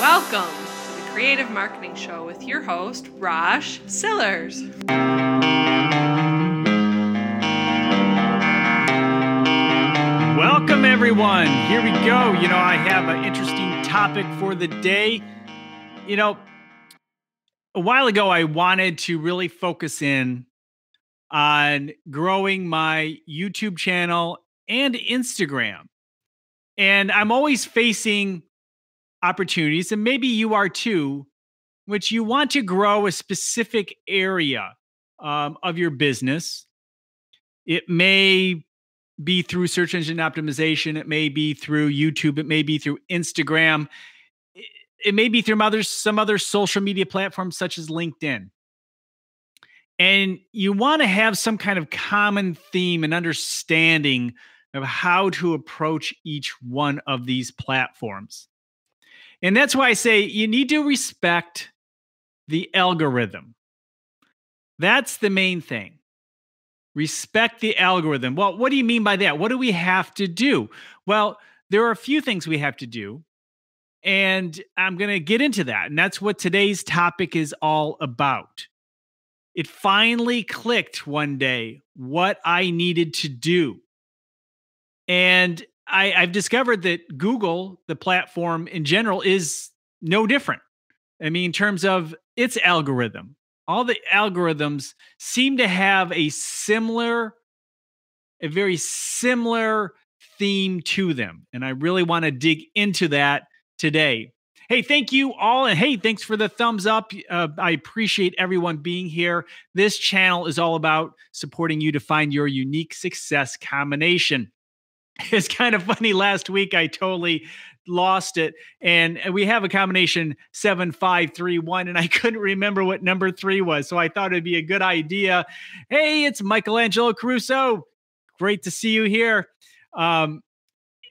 Welcome to the Creative Marketing Show with your host, Rosh Sillars. Welcome, everyone. Here we go. You know, I have an interesting topic for the day. You know, a while ago, I wanted to really focus in on growing my YouTube channel and Instagram. And I'm always facing opportunities, and maybe you are too, which you want to grow a specific area um, of your business. It may be through search engine optimization, it may be through YouTube, it may be through Instagram, it may be through some other social media platforms such as LinkedIn. And you want to have some kind of common theme and understanding of how to approach each one of these platforms. And that's why I say you need to respect the algorithm. That's the main thing. Respect the algorithm. Well, what do you mean by that? What do we have to do? Well, there are a few things we have to do. And I'm going to get into that. And that's what today's topic is all about. It finally clicked one day what I needed to do. And I, I've discovered that Google, the platform in general, is no different. I mean, in terms of its algorithm, all the algorithms seem to have a similar, a very similar theme to them. And I really want to dig into that today. Hey, thank you all. And hey, thanks for the thumbs up. Uh, I appreciate everyone being here. This channel is all about supporting you to find your unique success combination. it's kind of funny. Last week, I totally lost it, and we have a combination seven five three one, and I couldn't remember what number three was. So I thought it'd be a good idea. Hey, it's Michael Angelo Caruso. Great to see you here. Um,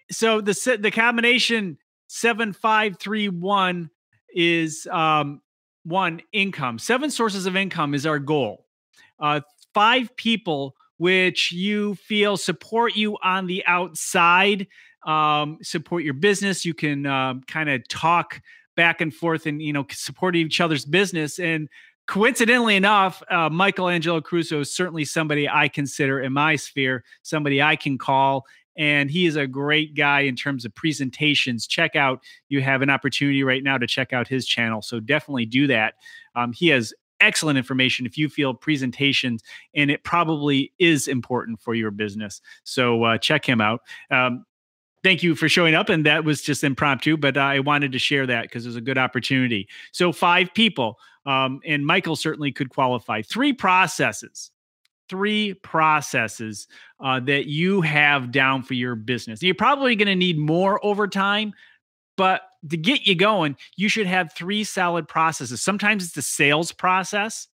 so the the combination seven five three one is um, one income. Seven sources of income is our goal. Uh, five people which you feel support you on the outside, um, support your business. You can um, kind of talk back and forth and you know support each other's business. And coincidentally enough, uh, Michael Angelo Caruso is certainly somebody I consider in my sphere, somebody I can call. And he is a great guy in terms of presentations. Check out, you have an opportunity right now to check out his channel. So definitely do that. Um, he has excellent information if you feel presentations and it probably is important for your business. So uh, check him out. Um, thank you for showing up and that was just impromptu but i wanted to share that because it was a good opportunity. So five people um, and michael certainly could qualify. Three processes three processes uh, that you have down for your business. You're probably going to need more over time but to get you going, you should have three solid processes. Sometimes it's the sales process.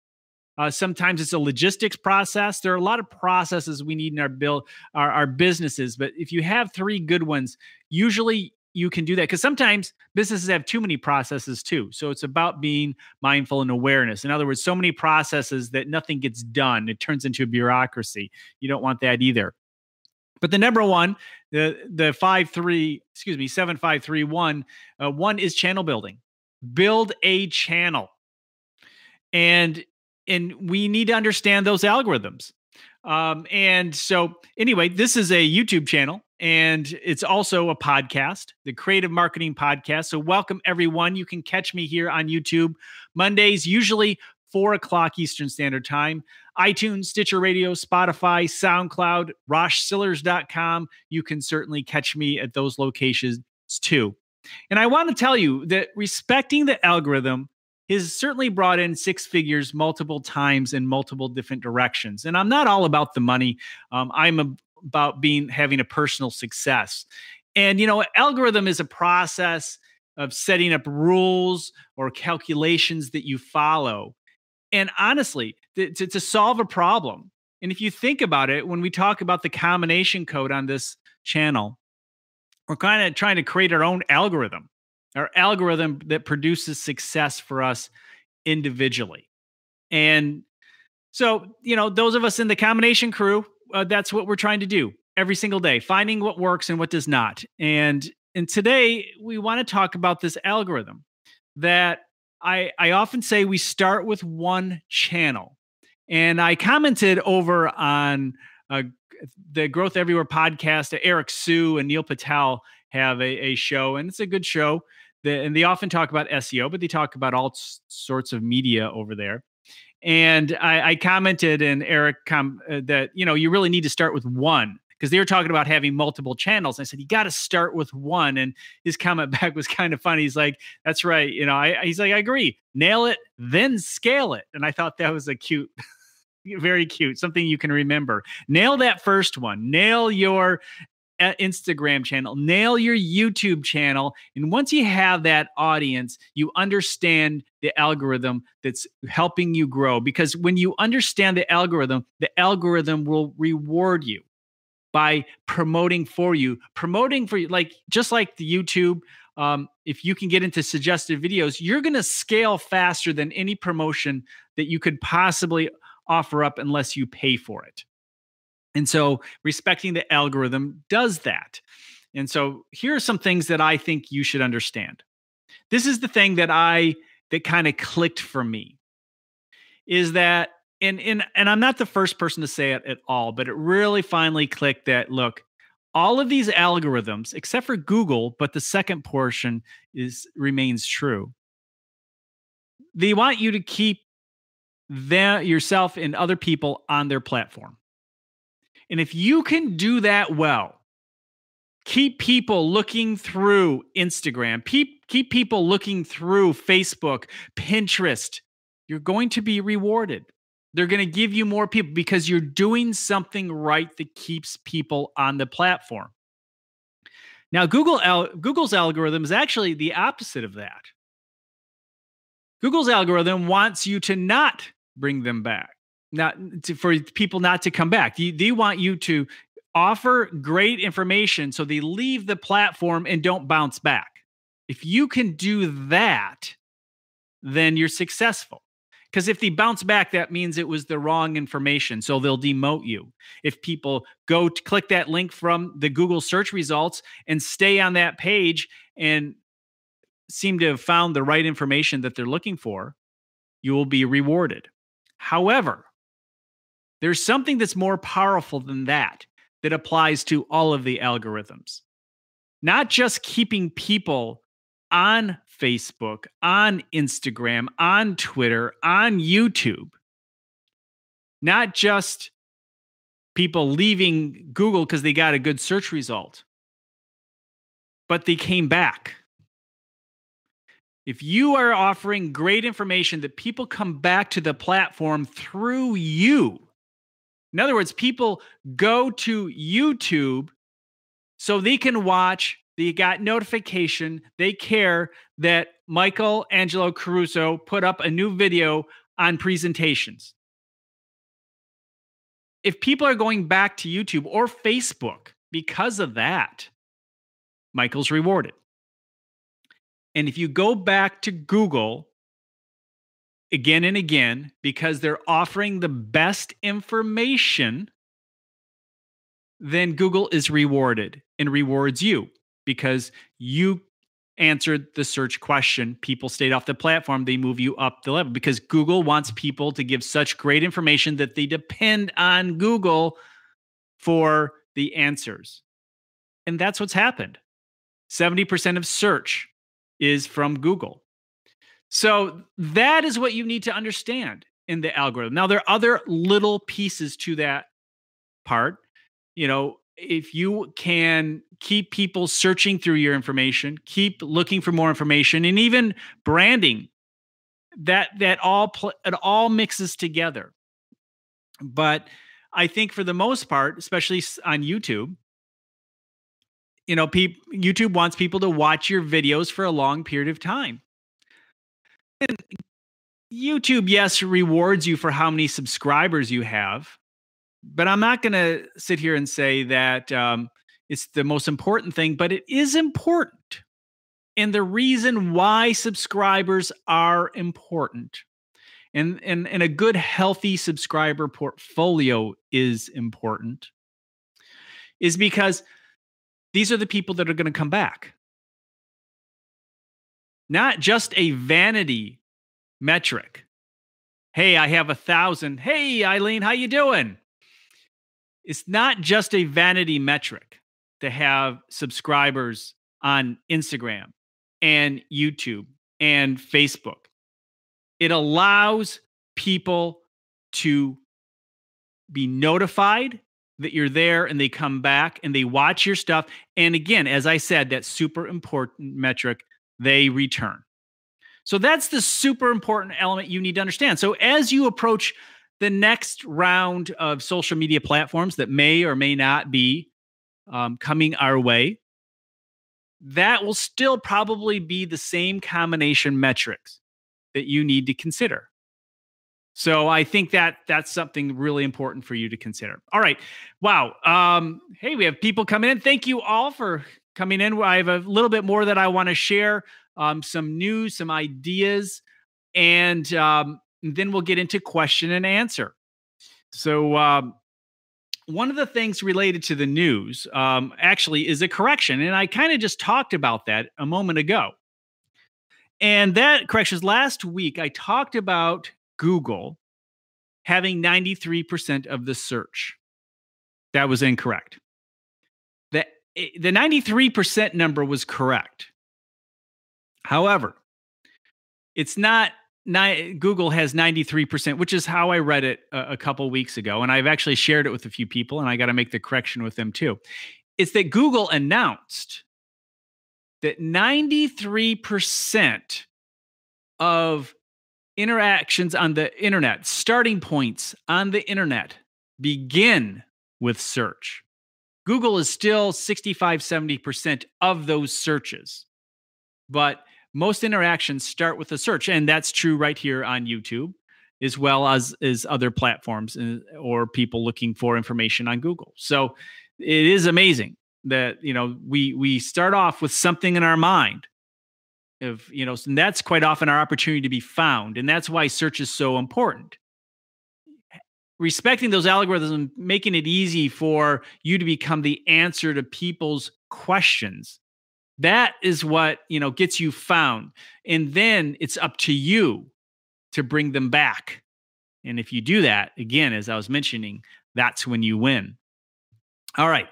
Uh, sometimes it's a logistics process. There are a lot of processes we need in our build our, our businesses, but if you have three good ones, usually you can do that because sometimes businesses have too many processes too. So it's about being mindful and awareness. In other words, so many processes that nothing gets done. It turns into a bureaucracy. You don't want that either. But the number one, the the five three, excuse me, seven five three one, uh, one is channel building. Build a channel, and and we need to understand those algorithms. Um, and so anyway, this is a YouTube channel and it's also a podcast, the Creative Marketing Podcast. So welcome everyone. You can catch me here on YouTube Mondays, usually four o'clock Eastern Standard Time iTunes, Stitcher Radio, Spotify, SoundCloud, RoshSillars.com. You can certainly catch me at those locations too. And I want to tell you that respecting the algorithm has certainly brought in six figures multiple times in multiple different directions. And I'm not all about the money. Um, I'm a, about being having a personal success. And you know, algorithm is a process of setting up rules or calculations that you follow. And honestly, to, to, solve a problem. And if you think about it, when we talk about the combination code on this channel, we're kind of trying to create our own algorithm, our algorithm that produces success for us individually. And so, you know, those of us in the combination crew, uh, that's what we're trying to do every single day, finding what works and what does not. And and today we want to talk about this algorithm. that I I often say we start with one channel. And I commented over on uh, the Growth Everywhere podcast. Eric Siu and Neil Patel have a, a show, and it's a good show. The, and they often talk about SEO, but they talk about all sorts of media over there. And I, I commented, and Eric com- uh, that you know you really need to start with one because they were talking about having multiple channels. I said, you got to start with one. And his comment back was kind of funny. He's like, that's right. You know, I, he's like, I agree. Nail it, then scale it. And I thought that was a cute, very cute, something you can remember. Nail that first one. Nail your uh, Instagram channel, nail your YouTube channel. And once you have that audience, you understand the algorithm that's helping you grow. Because when you understand the algorithm, the algorithm will reward you by promoting for you, promoting for you, like just like the YouTube. Um, if you can get into suggested videos, you're going to scale faster than any promotion that you could possibly offer up unless you pay for it. And so, respecting the algorithm does that. And so, here are some things that I think you should understand. This is the thing that I that kind of clicked for me is that and and and I'm not the first person to say it at all, but it really finally clicked that look, all of these algorithms, except for Google, but the second portion is remains true. They want you to keep them yourself and other people on their platform. And if you can do that well, keep people looking through Instagram, keep, keep people looking through Facebook, Pinterest, you're going to be rewarded. They're going to give you more people because you're doing something right that keeps people on the platform. Now, Google Google's algorithm is actually the opposite of that. Google's algorithm wants you to not bring them back, not to, for people not to come back. They, they want you to offer great information so they leave the platform and don't bounce back. If you can do that, then you're successful. Because if they bounce back, that means it was the wrong information. So they'll demote you. If people go to click that link from the Google search results and stay on that page and seem to have found the right information that they're looking for, you will be rewarded. However, there's something that's more powerful than that that applies to all of the algorithms. Not just keeping people on Facebook, on Instagram, on Twitter, on YouTube. Not just people leaving Google because they got a good search result, but they came back. If you are offering great information that people come back to the platform through you, in other words, people go to YouTube so they can watch they got notification. They care that Michael Angelo Caruso put up a new video on presentations. If people are going back to YouTube or Facebook because of that, Michael's rewarded. And if you go back to Google again and again because they're offering the best information, then Google is rewarded and rewards you because you answered the search question. People stayed off the platform, they move you up the level because Google wants people to give such great information that they depend on Google for the answers. And that's what's happened. 70% of search is from Google. So that is what you need to understand in the algorithm. Now, there are other little pieces to that part. You know, if you can keep people searching through your information, keep looking for more information, and even branding, that that all pl- it all mixes together. But I think for the most part, especially on YouTube, you know, pe- YouTube wants people to watch your videos for a long period of time. And YouTube, yes, rewards you for how many subscribers you have, but I'm not going to sit here and say that um, it's the most important thing, but it is important. And the reason why subscribers are important and, and, and a good, healthy subscriber portfolio is important is because these are the people that are going to come back. not just a vanity metric. Hey, I have a thousand. Hey, Eileen, how you doing? It's not just a vanity metric to have subscribers on Instagram and YouTube and Facebook. It allows people to be notified that you're there and they come back and they watch your stuff. And again, as I said, that super important metric, they return. So that's the super important element you need to understand. So as you approach the next round of social media platforms that may or may not be um, coming our way, that will still probably be the same combination metrics that you need to consider. So I think that that's something really important for you to consider. All right. Wow. Um, hey, we have people coming in. Thank you all for coming in. I have a little bit more that I want to share, um, some news, some ideas, and um, then we'll get into question and answer. So um, one of the things related to the news um, actually is a correction, and I kind of just talked about that a moment ago. And that correction is last week I talked about Google having 93% of the search. That was incorrect. The, eh, the 93% number was correct. However, it's not Google has 93%, which is how I read it a, a couple weeks ago. And I've actually shared it with a few people, and I got to make the correction with them too. It's that Google announced that 93% of interactions on the internet, starting points on the internet, begin with search. Google is still 65, 70% of those searches. But most interactions start with a search. And that's true right here on YouTube, as well as, as other platforms uh, or people looking for information on Google. So it is amazing that, you know, we we start off with something in our mind of you know and that's quite often our opportunity to be found and that's why search is so important respecting those algorithms making it easy for you to become the answer to people's questions that is what you know gets you found and then it's up to you to bring them back and if you do that again as i was mentioning that's when you win all right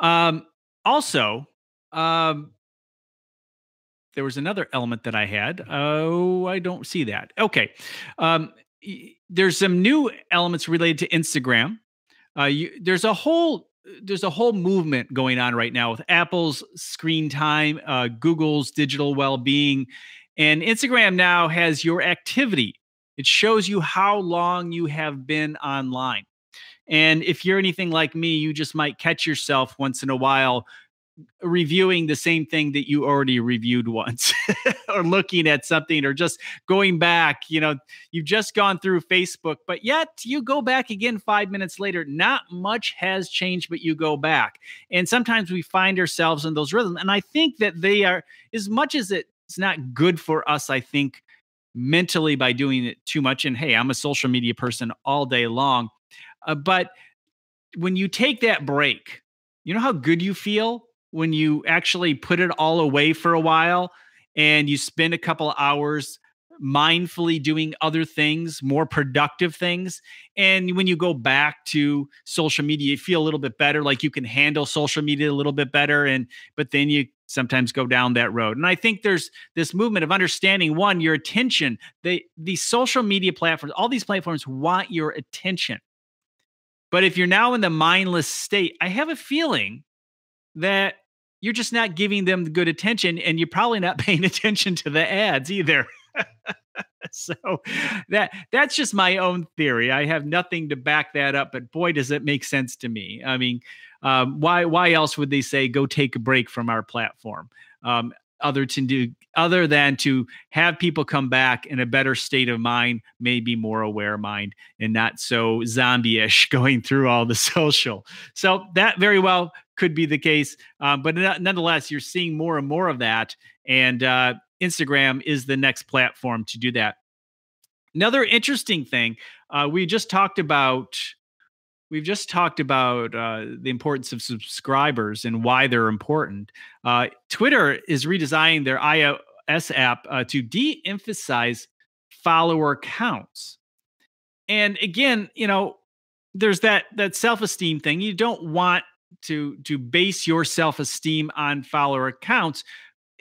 um also um there was another element that I had. Oh, I don't see that. Okay. Um, there's some new elements related to Instagram. Uh, you, there's a whole there's a whole movement going on right now with Apple's screen time, uh, Google's digital well-being, and Instagram now has your activity. It shows you how long you have been online. And if you're anything like me, you just might catch yourself once in a while reviewing the same thing that you already reviewed once or looking at something or just going back you know you've just gone through facebook but yet you go back again 5 minutes later not much has changed but you go back. And sometimes we find ourselves in those rhythms and i think that they are as much as it's not good for us i think mentally by doing it too much and hey i'm a social media person all day long uh, but when you take that break you know how good you feel when you actually put it all away for a while and you spend a couple hours mindfully doing other things, more productive things. And when you go back to social media, you feel a little bit better, like you can handle social media a little bit better. And but then you sometimes go down that road. And I think there's this movement of understanding one, your attention. They these social media platforms, all these platforms want your attention. But if you're now in the mindless state, I have a feeling that you're just not giving them good attention and you're probably not paying attention to the ads either. so that that's just my own theory. I have nothing to back that up, but boy, does it make sense to me. I mean, um, why why else would they say go take a break from our platform? Um, other to do other than to have people come back in a better state of mind, maybe more aware mind, and not so zombie-ish going through all the social. So that very well could be the case, um, but nonetheless, you're seeing more and more of that, and uh, Instagram is the next platform to do that. Another interesting thing uh, we just talked about we've just talked about uh, the importance of subscribers and why they're important. Uh, Twitter is redesigning their iOS app uh, to de emphasize follower counts. And again, you know, there's that that self-esteem thing. You don't want to to base your self-esteem on follower accounts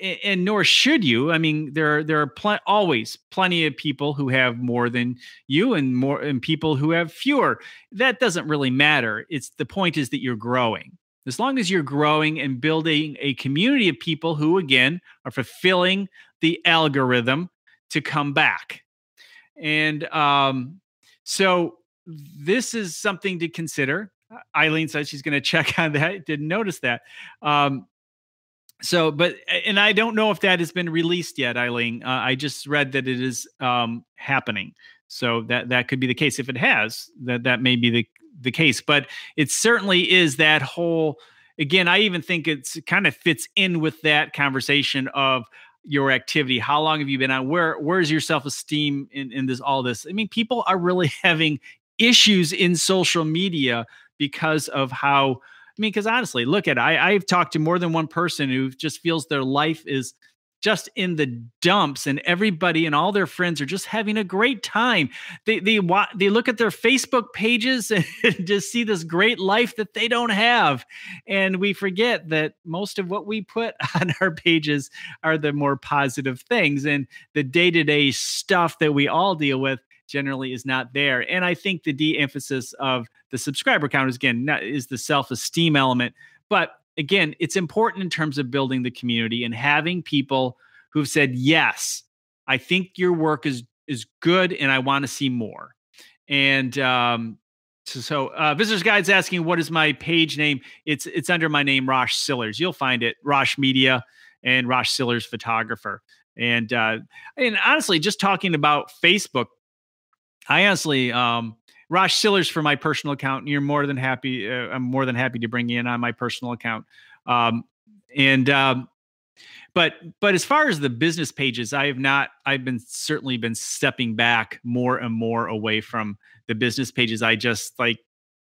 and nor should you. I mean there are there are pl- always plenty of people who have more than you and more and people who have fewer. That doesn't really matter. It's the point is that you're growing. As long as you're growing and building a community of people who again are fulfilling the algorithm to come back. And um so this is something to consider eileen says she's going to check on that didn't notice that. Um so but and i don't know if that has been released yet eileen. Uh, i just read that it is um happening. So that that could be the case. If it has that that may be the the case. But it certainly is that whole again i even think it's kind of fits in with that conversation of your activity. How long have you been on? Where where's your self-esteem in in this all this? I mean people are really having issues in social media because of how I mean, because honestly, look at I, I've talked to more than one person who just feels their life is just in the dumps and everybody and all their friends are just having a great time. They they they look at their facebook pages and just see this great life that they don't have. And we forget that most of what we put on our pages are the more positive things and the day-to-day stuff that we all deal with generally is not there. And I think the de-emphasis of the subscriber count is again not, is the self-esteem element. But again, it's important in terms of building the community and having people who've said, yes, I think your work is is good and I want to see more. And um, so, so uh, visitors guide's asking what is my page name? It's it's under my name, Rosh Sillars. You'll find it, Rosh Media and Rosh Sillars Photographer. And uh, and honestly, just talking about Facebook I honestly, um, Rosh Sillars for my personal account. And you're more than happy. Uh, I'm more than happy to bring you in on my personal account. Um, and um, but but as far as the business pages, I have not. I've been certainly been stepping back more and more away from the business pages. I just like,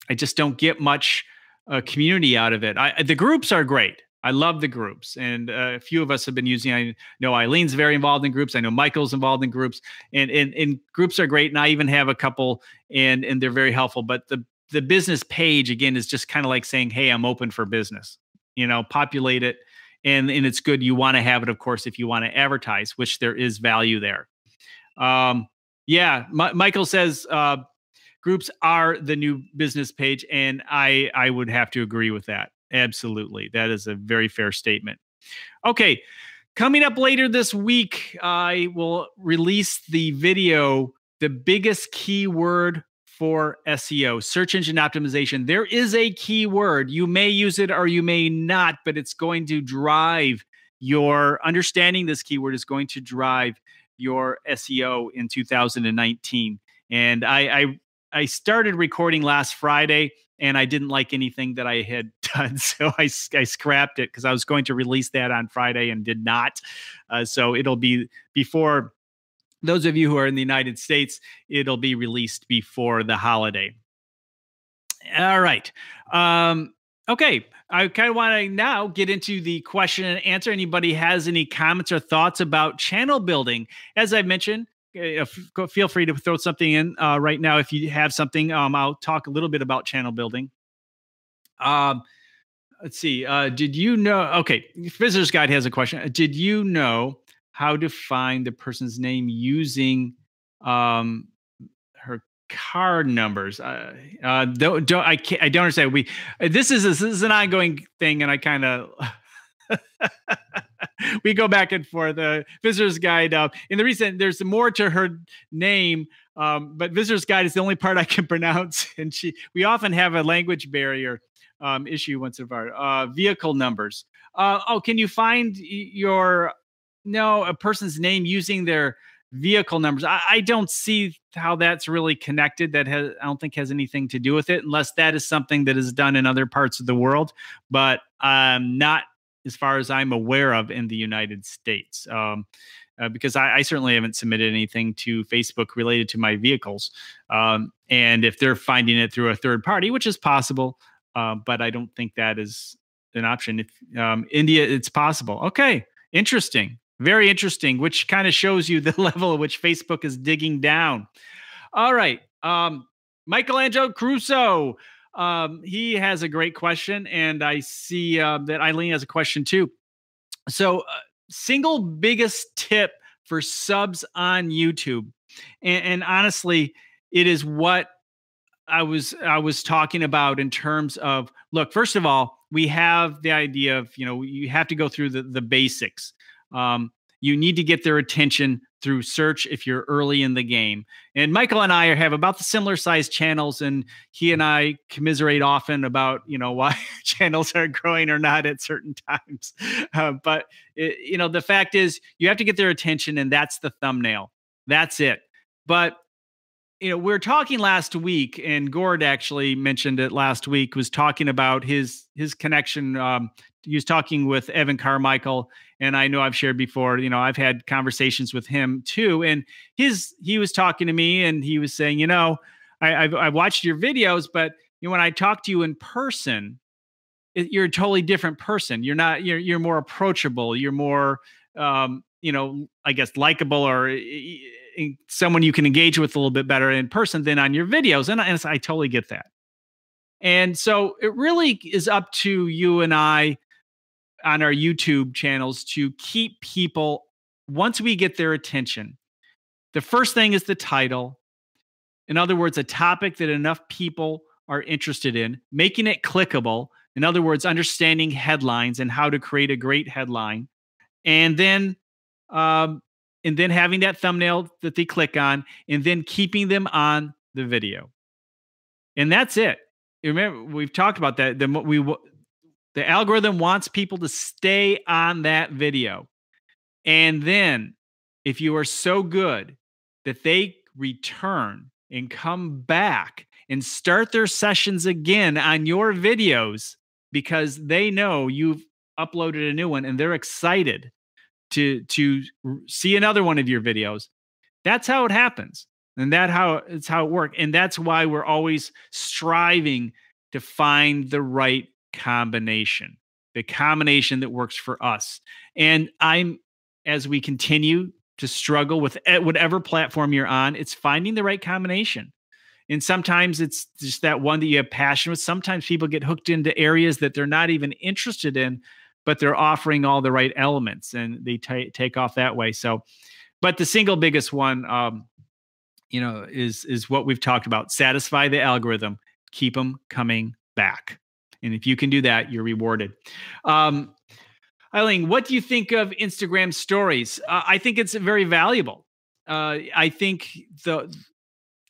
I just don't get much uh, community out of it. I, the groups are great. I love the groups, and uh, a few of us have been using. I know Eileen's very involved in groups. I know Michael's involved in groups, and and, and groups are great. And I even have a couple, and and they're very helpful. But the the business page again is just kind of like saying, "Hey, I'm open for business." You know, populate it, and and it's good. You want to have it, of course, if you want to advertise, which there is value there. Um, yeah, M- Michael says uh, groups are the new business page, and I I would have to agree with that. Absolutely. That is a very fair statement. Okay. Coming up later this week, I will release the video, the biggest keyword for SEO, search engine optimization. There is a keyword. You may use it or you may not, but it's going to drive your understanding this keyword is going to drive your SEO in 2019. And I, I I started recording last Friday and I didn't like anything that I had done. So I, I scrapped it because I was going to release that on Friday and did not. Uh, so it'll be before those of you who are in the United States, it'll be released before the holiday. All right. Um, okay. I kind of want to now get into the question and answer. Anybody has any comments or thoughts about channel building? As I mentioned, uh, feel free to throw something in uh, right now if you have something. Um, I'll talk a little bit about channel building. Um, let's see. Uh, did you know? Okay, Visitor's Guide has a question. Did you know how to find the person's name using um, her card numbers? Uh, uh, don't, don't I? Can't, I don't understand. We this is this is an ongoing thing, and I kind of. we go back and forth. The visitor's guide. Uh, and the reason there's more to her name, um, but visitor's guide is the only part I can pronounce. And she, we often have a language barrier um, issue once of our uh, vehicle numbers. Uh, oh, can you find your no a person's name using their vehicle numbers? I, I don't see how that's really connected. That has I don't think has anything to do with it, unless that is something that is done in other parts of the world. But I'm not as far as I'm aware of in the United States. Um, uh, because I, I, certainly haven't submitted anything to Facebook related to my vehicles. Um, and if they're finding it through a third party, which is possible, uh, but I don't think that is an option. If um, India, it's possible. Okay, interesting. Very interesting, which kind of shows you the level at which Facebook is digging down. All right. Um, Michael Angelo Caruso. Um, he has a great question, and I see uh, that Eileen has a question too. So, uh, single biggest tip for subs on YouTube, and, and honestly, it is what I was I was talking about in terms of look. First of all, we have the idea of you know you have to go through the the basics. Um, you need to get their attention through search if you're early in the game. And Michael and I have about the similar sized channels, and he and I commiserate often about you know why channels are growing or not at certain times. Uh, but it, you know the fact is you have to get their attention, and that's the thumbnail. That's it. But you know, we are talking last week, and Gord actually mentioned it last week. Was talking about his his connection. Um, he was talking with Evan Carmichael, and I know I've shared before. You know, I've had conversations with him too, and his he was talking to me, and he was saying, you know, I, I've I've watched your videos, but you know, when I talk to you in person, it, you're a totally different person. You're not. You're you're more approachable. You're more, um, you know, I guess likable or someone you can engage with a little bit better in person than on your videos. And, and I totally get that. And so it really is up to you and I on our YouTube channels to keep people, once we get their attention, the first thing is the title. In other words, a topic that enough people are interested in, making it clickable. In other words, understanding headlines and how to create a great headline. And then um, and then having that thumbnail that they click on and then keeping them on the video. And that's it. Remember, we've talked about that. The, we, the algorithm wants people to stay on that video. And then if you are so good that they return and come back and start their sessions again on your videos because they know you've uploaded a new one and they're excited to to see another one of your videos that's how it happens and that how it's how it works and that's why we're always striving to find the right combination the combination that works for us. And i'm as we continue to struggle with whatever platform you're on it's finding the right combination. And sometimes it's just that one that you have passion with. Sometimes people get hooked into areas that they're not even interested in but they're offering all the right elements and they take off that way. So, but the single biggest one, um, you know, is is what we've talked about: satisfy the algorithm, keep them coming back, and if you can do that, you're rewarded. Um, Eileen, what do you think of Instagram stories? Uh, I think it's very valuable. Uh, I think the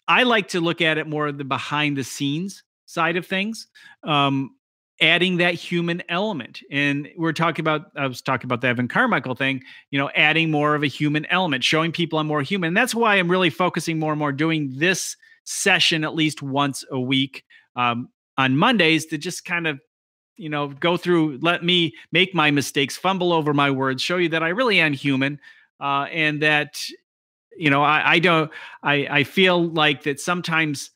I like to look at it more the behind the scenes side of things. Um, adding that human element. And we're talking about, I was talking about the Evan Carmichael thing, you know, adding more of a human element, showing people I'm more human. And that's why I'm really focusing more and more doing this session at least once a week um, on Mondays to just kind of, you know, go through, let me make my mistakes, fumble over my words, show you that I really am human uh, and that, you know, I, I don't, I, I feel like that sometimes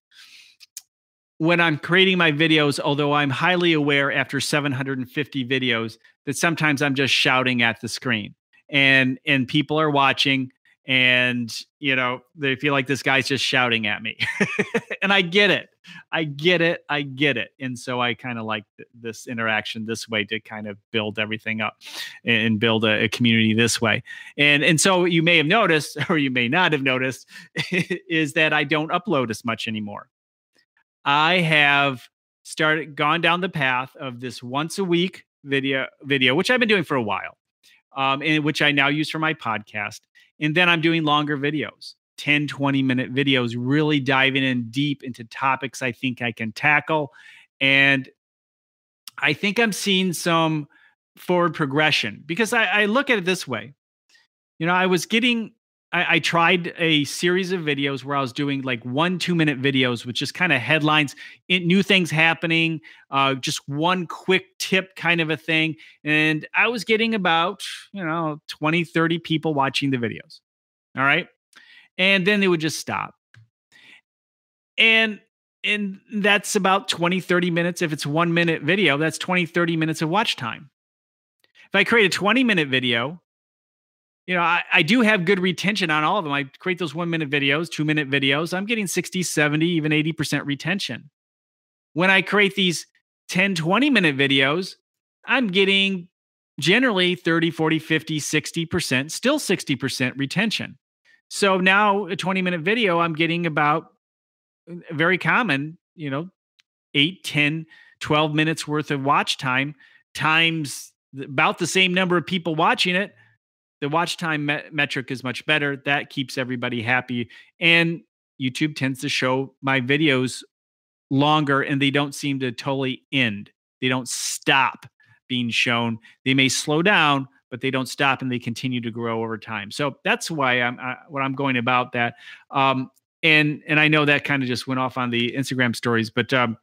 when I'm creating my videos, although I'm highly aware after 750 videos that sometimes I'm just shouting at the screen and and people are watching and you know they feel like this guy's just shouting at me. And i get it. I get it. I get it. And so i kind of like th- this interaction this way to kind of build everything up and build a, a, community this way. And and so you may have noticed or you may not have noticed is that i don't upload as much anymore. I have started gone down the path of this once a week video video, which I've been doing for a while, um, and which I now use for my podcast. And then I'm doing longer videos, 10, 20 minute videos, really diving in deep into topics I think I can tackle. And I think I'm seeing some forward progression because I, I look at it this way. You know, I was getting I, I, tried a series of videos where I was doing like one two minute videos with just kind of headlines, new things happening, uh, just one quick tip kind of a thing. And I was getting about, you know, 20, 30 people watching the videos. All right. And then they would just stop. And and that's about 20 30 minutes if it's 1 minute video that's 20 30 minutes of watch time if i create a 20 minute video you know, I, I do have good retention on all of them. I create those one minute videos, two minute videos. I'm getting 60, 70, even 80% retention. When I create these 10, 20 minute videos, I'm getting generally 30, 40, 50, 60%, still 60% retention. So now a 20 minute video, I'm getting about uh, very common, you know, 8, 10, 12 minutes worth of watch time times about the same number of people watching it. The watch time me- metric is much better. That keeps everybody happy. And YouTube tends to show my videos longer and they don't seem to totally end. They don't stop being shown. They may slow down, but they don't stop and they continue to grow over time. So that's why I'm I, what I'm going about that. Um, and and I know that kind of just went off on the Instagram stories, but um,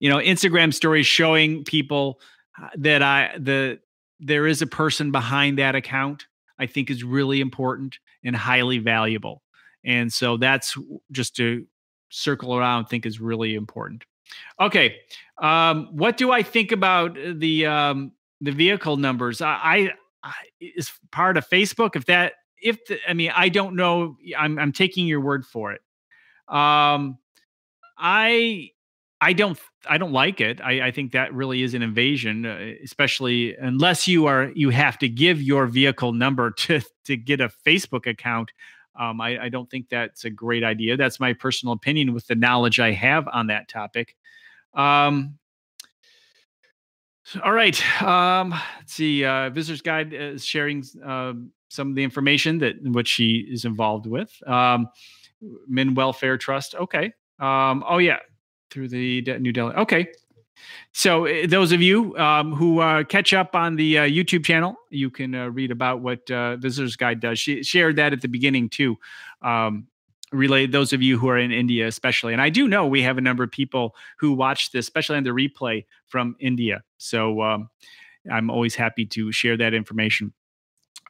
you know, Instagram stories showing people uh, that I the there is a person behind that account. I think is really important and highly valuable. And so that's just to circle around think is really important. Okay, um, what do I think about the um, the vehicle numbers? I, I, I is part of Facebook. If that, if the, I mean, I don't know. I'm I'm taking your word for it. Um, I I don't I don't like it. I, I think that really is an invasion, uh, especially unless you are you have to give your vehicle number to to get a Facebook account. Um, I, I, don't think that's a great idea. That's my personal opinion with the knowledge I have on that topic. Um, all right. Um, let's see. Uh, Visitor's Guide is sharing uh, some of the information that what she is involved with. Um, Men Welfare Trust. Okay. Um, oh yeah, through the New Delhi. Okay. So uh, those of you um, who uh, catch up on the uh, YouTube channel, you can uh, read about what uh, Visitor's Guide does. She shared that at the beginning too. Um, relay those of you who are in India, especially. And I do know we have a number of people who watch this, especially on the replay from India. So um, I'm always happy to share that information.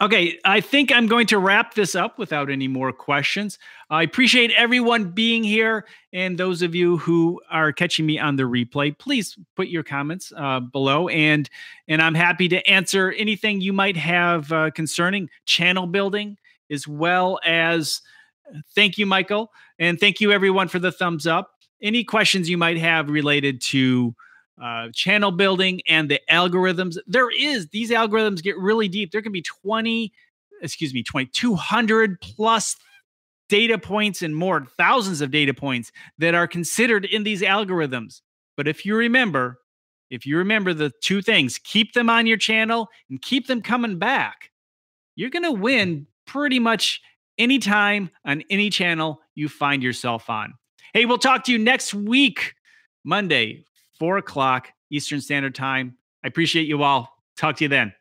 Okay, I think I'm going to wrap this up without any more questions. I appreciate everyone being here, and those of you who are catching me on the replay, please put your comments uh, below, and and I'm happy to answer anything you might have uh, concerning channel building, as well as Thank you, Michael. And thank you, everyone, for the thumbs up. Any questions you might have related to uh, channel building and the algorithms, there is, these algorithms get really deep. There can be 20, excuse me, 20, 200 plus data points and more, thousands of data points that are considered in these algorithms. But if you remember, if you remember the two things, keep them on your channel and keep them coming back, you're going to win pretty much anytime on any channel you find yourself on. Hey, we'll talk to you next week, Monday, four o'clock Eastern Standard Time. I appreciate you all. Talk to you then.